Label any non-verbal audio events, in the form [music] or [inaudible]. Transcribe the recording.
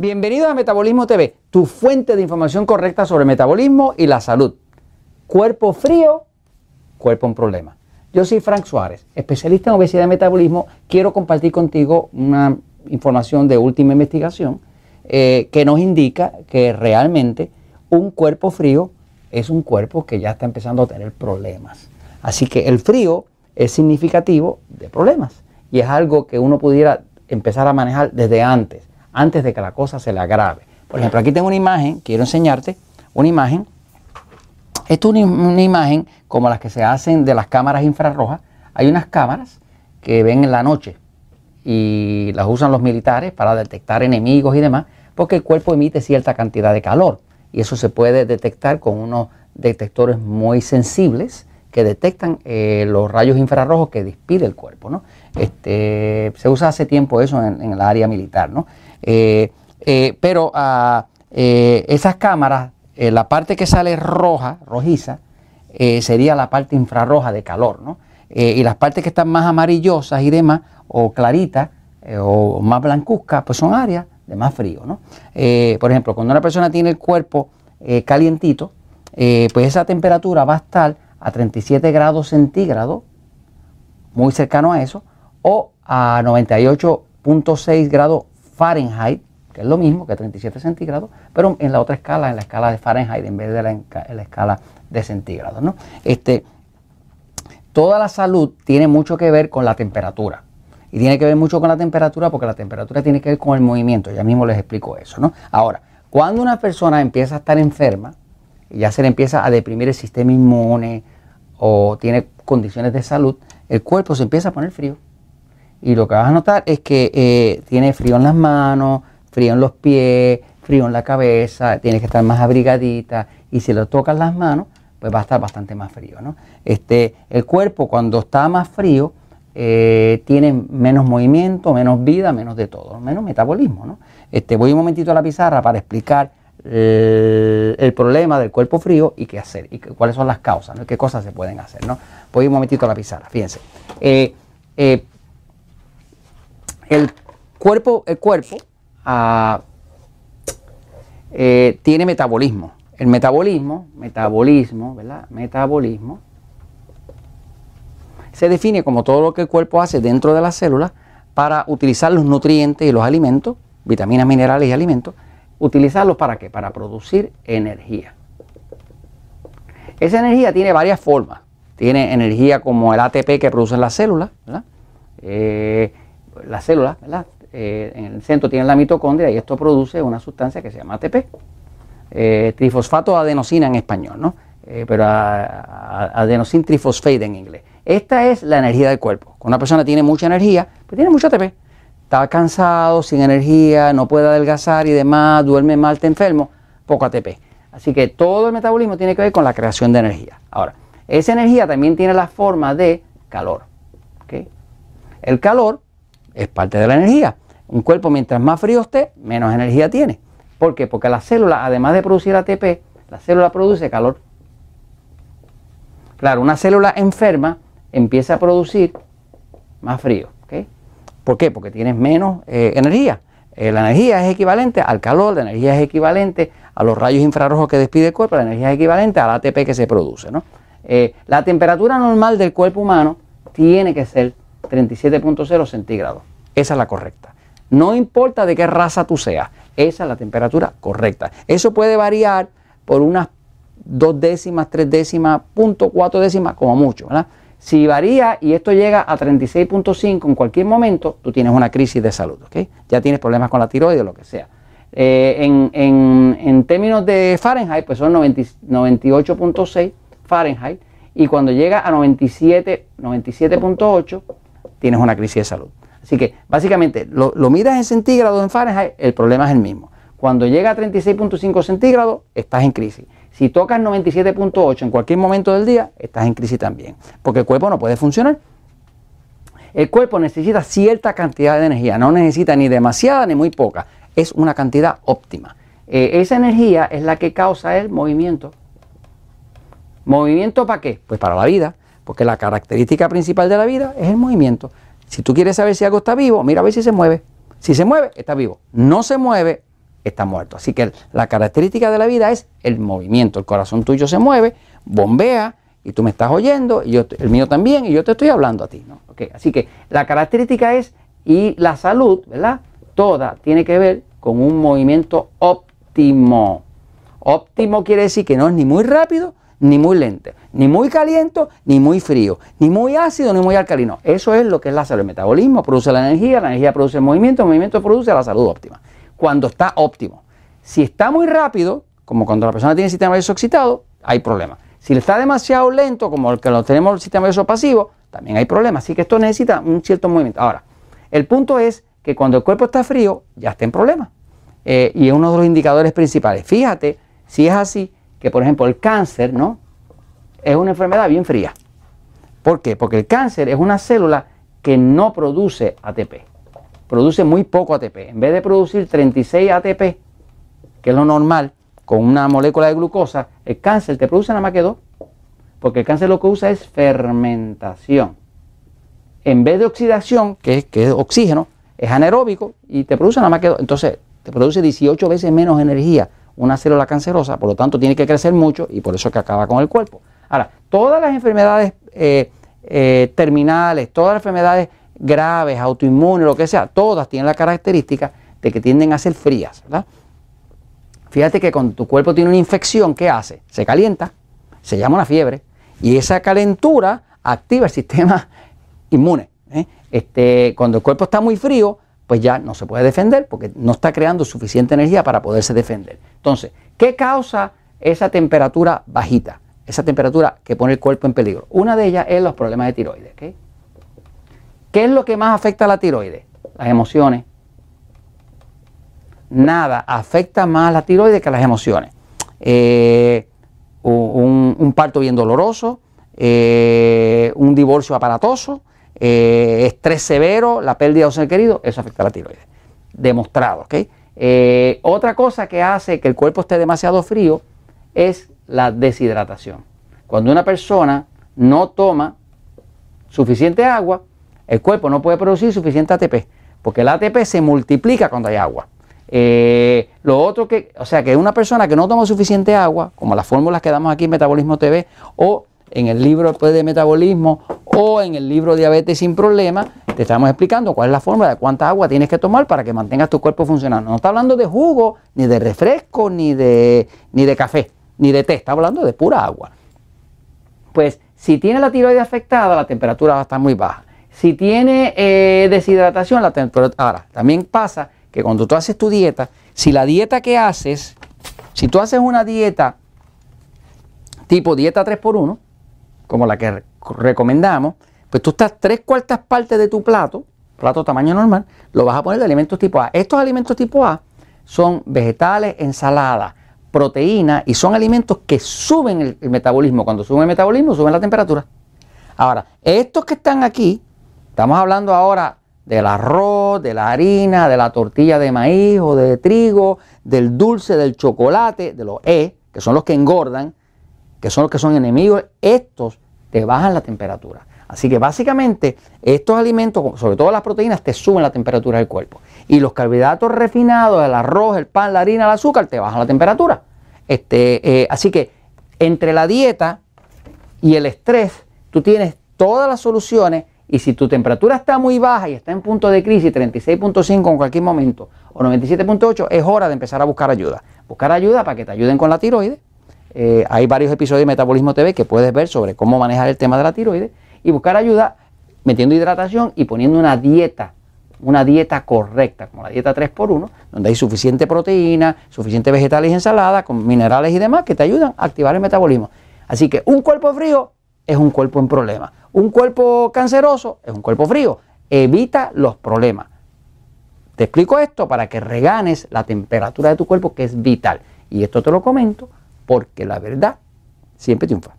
Bienvenido a Metabolismo TV, tu fuente de información correcta sobre metabolismo y la salud. Cuerpo frío, cuerpo en problema. Yo soy Frank Suárez, especialista en obesidad y metabolismo. Quiero compartir contigo una información de última investigación eh, que nos indica que realmente un cuerpo frío es un cuerpo que ya está empezando a tener problemas. Así que el frío es significativo de problemas y es algo que uno pudiera empezar a manejar desde antes antes de que la cosa se le agrave. Por ejemplo, aquí tengo una imagen, quiero enseñarte una imagen. Esto es una, imagen como las que se hacen de las cámaras infrarrojas. Hay unas cámaras que ven en la noche y las usan los militares para detectar enemigos y demás, porque el cuerpo emite cierta cantidad de calor y eso se puede detectar con unos detectores muy sensibles que detectan eh, los rayos infrarrojos que despide el cuerpo. ¿no? Este, se usa hace tiempo eso en, en el área militar. ¿no? Eh, eh, pero ah, eh, esas cámaras, la parte que sale roja, rojiza, sería la parte infrarroja de calor, ¿no? y las partes que están más amarillosas y demás, o claritas, o más blancuzcas, pues son áreas de más frío, ¿no? por ejemplo, cuando una persona tiene el cuerpo calientito, pues esa temperatura va a estar a 37 grados centígrados, muy cercano a eso, o a 98.6 grados Fahrenheit, que es lo mismo que 37 centígrados, pero en la otra escala, en la escala de Fahrenheit en vez de la, la escala de centígrados. ¿no? Este, toda la salud tiene mucho que ver con la temperatura. Y tiene que ver mucho con la temperatura porque la temperatura tiene que ver con el movimiento. Ya mismo les explico eso. ¿no? Ahora, cuando una persona empieza a estar enferma, ya se le empieza a deprimir el sistema inmune o tiene condiciones de salud, el cuerpo se empieza a poner frío. Y lo que vas a notar es que eh, tiene frío en las manos, frío en los pies, frío en la cabeza, tiene que estar más abrigadita. Y si lo tocas las manos, pues va a estar bastante más frío. ¿no? Este, el cuerpo cuando está más frío eh, tiene menos movimiento, menos vida, menos de todo, menos metabolismo. ¿no? Este, voy un momentito a la pizarra para explicar el, problema del cuerpo frío y qué hacer, y cuáles son las causas, ¿no? qué cosas se pueden hacer. ¿no? Voy un momentito a la pizarra, fíjense. Eh, el cuerpo, el cuerpo ah, eh, tiene metabolismo. El metabolismo, metabolismo, ¿verdad? Metabolismo se define como todo lo que el cuerpo hace dentro de las células para utilizar los nutrientes y los alimentos, vitaminas, minerales y alimentos, utilizarlos para qué? Para producir energía. Esa energía tiene varias formas. Tiene energía como el ATP que producen las células, ¿verdad? Eh, las células, ¿verdad? Eh, en el centro tienen la mitocondria y esto produce una sustancia que se llama ATP. Eh, trifosfato adenosina en español, ¿no? Eh, pero adenosin trifosfate en inglés. Esta es la energía del cuerpo. Cuando una persona tiene mucha energía, pues tiene mucho ATP. Está cansado, sin energía, no puede adelgazar y demás, duerme mal, está enfermo, poco ATP. Así que todo el metabolismo tiene que ver con la creación de energía. Ahora, esa energía también tiene la forma de calor. El calor es parte de la energía. Un cuerpo mientras más frío esté, menos energía tiene. ¿Por qué? Porque la célula, además de producir ATP, la célula produce calor. Claro, una célula enferma empieza a producir más frío. ¿Por qué? Porque tienes menos eh, energía. Eh, la energía es equivalente al calor, la energía es equivalente a los rayos infrarrojos que despide el cuerpo, la energía es equivalente al ATP que se produce. ¿no? Eh, la temperatura normal del cuerpo humano tiene que ser 37.0 centígrados. Esa es la correcta. No importa de qué raza tú seas, esa es la temperatura correcta. Eso puede variar por unas dos décimas, tres décimas, punto cuatro décimas, como mucho. Si varía y esto llega a 36.5 en cualquier momento, tú tienes una crisis de salud. Ya tienes problemas con la tiroides o lo que sea. Eh, en, términos de Fahrenheit, pues son 98.6 Fahrenheit. Y cuando llega a 97, 97.8, tienes una crisis de salud. Así que básicamente lo, miras en centígrados en Fahrenheit, el problema es el mismo. Cuando llega a 36.5 centígrados, estás en crisis. Si tocas 97.8 en cualquier momento del día, estás en crisis también. Porque el cuerpo no puede funcionar. El cuerpo necesita cierta cantidad de energía, no necesita ni demasiada ni muy poca, es una cantidad óptima. Eh, esa energía es la que causa el movimiento. ¿Movimiento para qué? Pues para la vida. Porque la característica principal de la vida es el movimiento. Si tú quieres saber si algo está vivo, mira a ver si se mueve. Si se mueve, está vivo. No se mueve, está muerto. Así que la característica de la vida es el movimiento. El corazón tuyo se mueve, bombea y tú me estás oyendo, y yo, el mío también, y yo te estoy hablando a ti. ¿no? Así que la característica es, y la salud, ¿verdad? Toda tiene que ver con un movimiento óptimo. Óptimo quiere decir que no es ni muy rápido ni muy lento, ni muy caliente ni muy frío, ni muy ácido ni muy alcalino. Eso es lo que es la salud. El metabolismo produce la energía, la energía produce el movimiento, el movimiento produce la salud óptima. Cuando está óptimo. Si está muy rápido, como cuando la persona tiene el sistema nervioso excitado, hay problema. Si está demasiado lento, como el que lo tenemos el sistema nervioso pasivo, también hay problemas. Así que esto necesita un cierto movimiento. Ahora, el punto es que cuando el cuerpo está frío, ya está en problemas. Eh, y es uno de los indicadores principales. Fíjate, si es así, que por ejemplo el cáncer, ¿no? Es una enfermedad bien fría. ¿Por qué? Porque el cáncer es una célula que no produce ATP. Produce muy poco ATP. En vez de producir 36 ATP, que es lo normal, con una molécula de glucosa, el cáncer te produce nada más que dos. Porque el cáncer lo que usa es fermentación. En vez de oxidación, que es, que oxígeno, es anaeróbico y te produce nada más que dos. Entonces, te produce 18 veces menos energía una célula cancerosa, por lo tanto tiene que crecer mucho y por eso que acaba con el cuerpo. Ahora, todas las enfermedades eh, eh, terminales, todas las enfermedades graves, autoinmunes, lo que sea, todas tienen la característica de que tienden a ser frías. Fíjate que cuando tu cuerpo tiene una infección, ¿qué hace? Se calienta, se llama una fiebre, y esa calentura activa el sistema [laughs] inmune. ¿eh? Este, cuando el cuerpo está muy frío, pues ya no se puede defender porque no está creando suficiente energía para poderse defender. Entonces, ¿qué causa esa temperatura bajita? Esa temperatura que pone el cuerpo en peligro. Una de ellas es los problemas de tiroides. ¿Qué es lo que más afecta a la tiroides? Las emociones. Nada afecta más a la tiroides que las emociones. Eh, un, parto bien doloroso, eh, un divorcio aparatoso, eh, estrés severo, la pérdida de un ser querido, eso afecta a la tiroides. Demostrado, ¿ok? Eh, otra cosa que hace que el cuerpo esté demasiado frío es la deshidratación. Cuando una persona no toma suficiente agua, el cuerpo no puede producir suficiente ATP, porque el ATP se multiplica cuando hay agua. Eh, lo otro que, o sea, que una persona que no toma suficiente agua, como las fórmulas que damos aquí en Metabolismo TV, o en el libro pues, de metabolismo o en el libro Diabetes sin problema, te estamos explicando cuál es la fórmula de cuánta agua tienes que tomar para que mantengas tu cuerpo funcionando. No está hablando de jugo, ni de refresco, ni de, ni de café, ni de té, está hablando de pura agua. Pues si tiene la tiroides afectada, la temperatura va a estar muy baja. Si tiene eh, deshidratación, la temperatura... Ahora, también pasa que cuando tú haces tu dieta, si la dieta que haces, si tú haces una dieta tipo dieta 3x1, como la que recomendamos, pues tú estás tres cuartas partes de tu plato, plato tamaño normal, lo vas a poner de alimentos tipo A. Estos alimentos tipo A son vegetales, ensaladas, proteínas y son alimentos que suben el, el, metabolismo. Cuando suben el metabolismo, suben la temperatura. Ahora, estos que están aquí, estamos hablando ahora del arroz, de la harina, de la tortilla de maíz o de trigo, del dulce, del chocolate, de los E, que son los que engordan, que son los que son enemigos, estos te bajan la temperatura. Así que básicamente estos alimentos, sobre todo las proteínas, te suben la temperatura del cuerpo. Y los carbohidratos refinados, el arroz, el pan, la harina, el azúcar, te bajan la temperatura. Este, eh, así que entre la dieta y el estrés, tú tienes todas las soluciones y si tu temperatura está muy baja y está en punto de crisis, 36.5 en cualquier momento, o 97.8, es hora de empezar a buscar ayuda. Buscar ayuda para que te ayuden con la tiroides eh, hay varios episodios de Metabolismo TV que puedes ver sobre cómo manejar el tema de la tiroides y buscar ayuda metiendo hidratación y poniendo una dieta, una dieta correcta, como la dieta 3x1, donde hay suficiente proteína, suficiente vegetales y ensaladas, con minerales y demás que te ayudan a activar el metabolismo. Así que un cuerpo frío es un cuerpo en problema. Un cuerpo canceroso es un cuerpo frío. Evita los problemas. Te explico esto para que reganes la temperatura de tu cuerpo, que es vital. Y esto te lo comento porque la verdad siempre triunfa.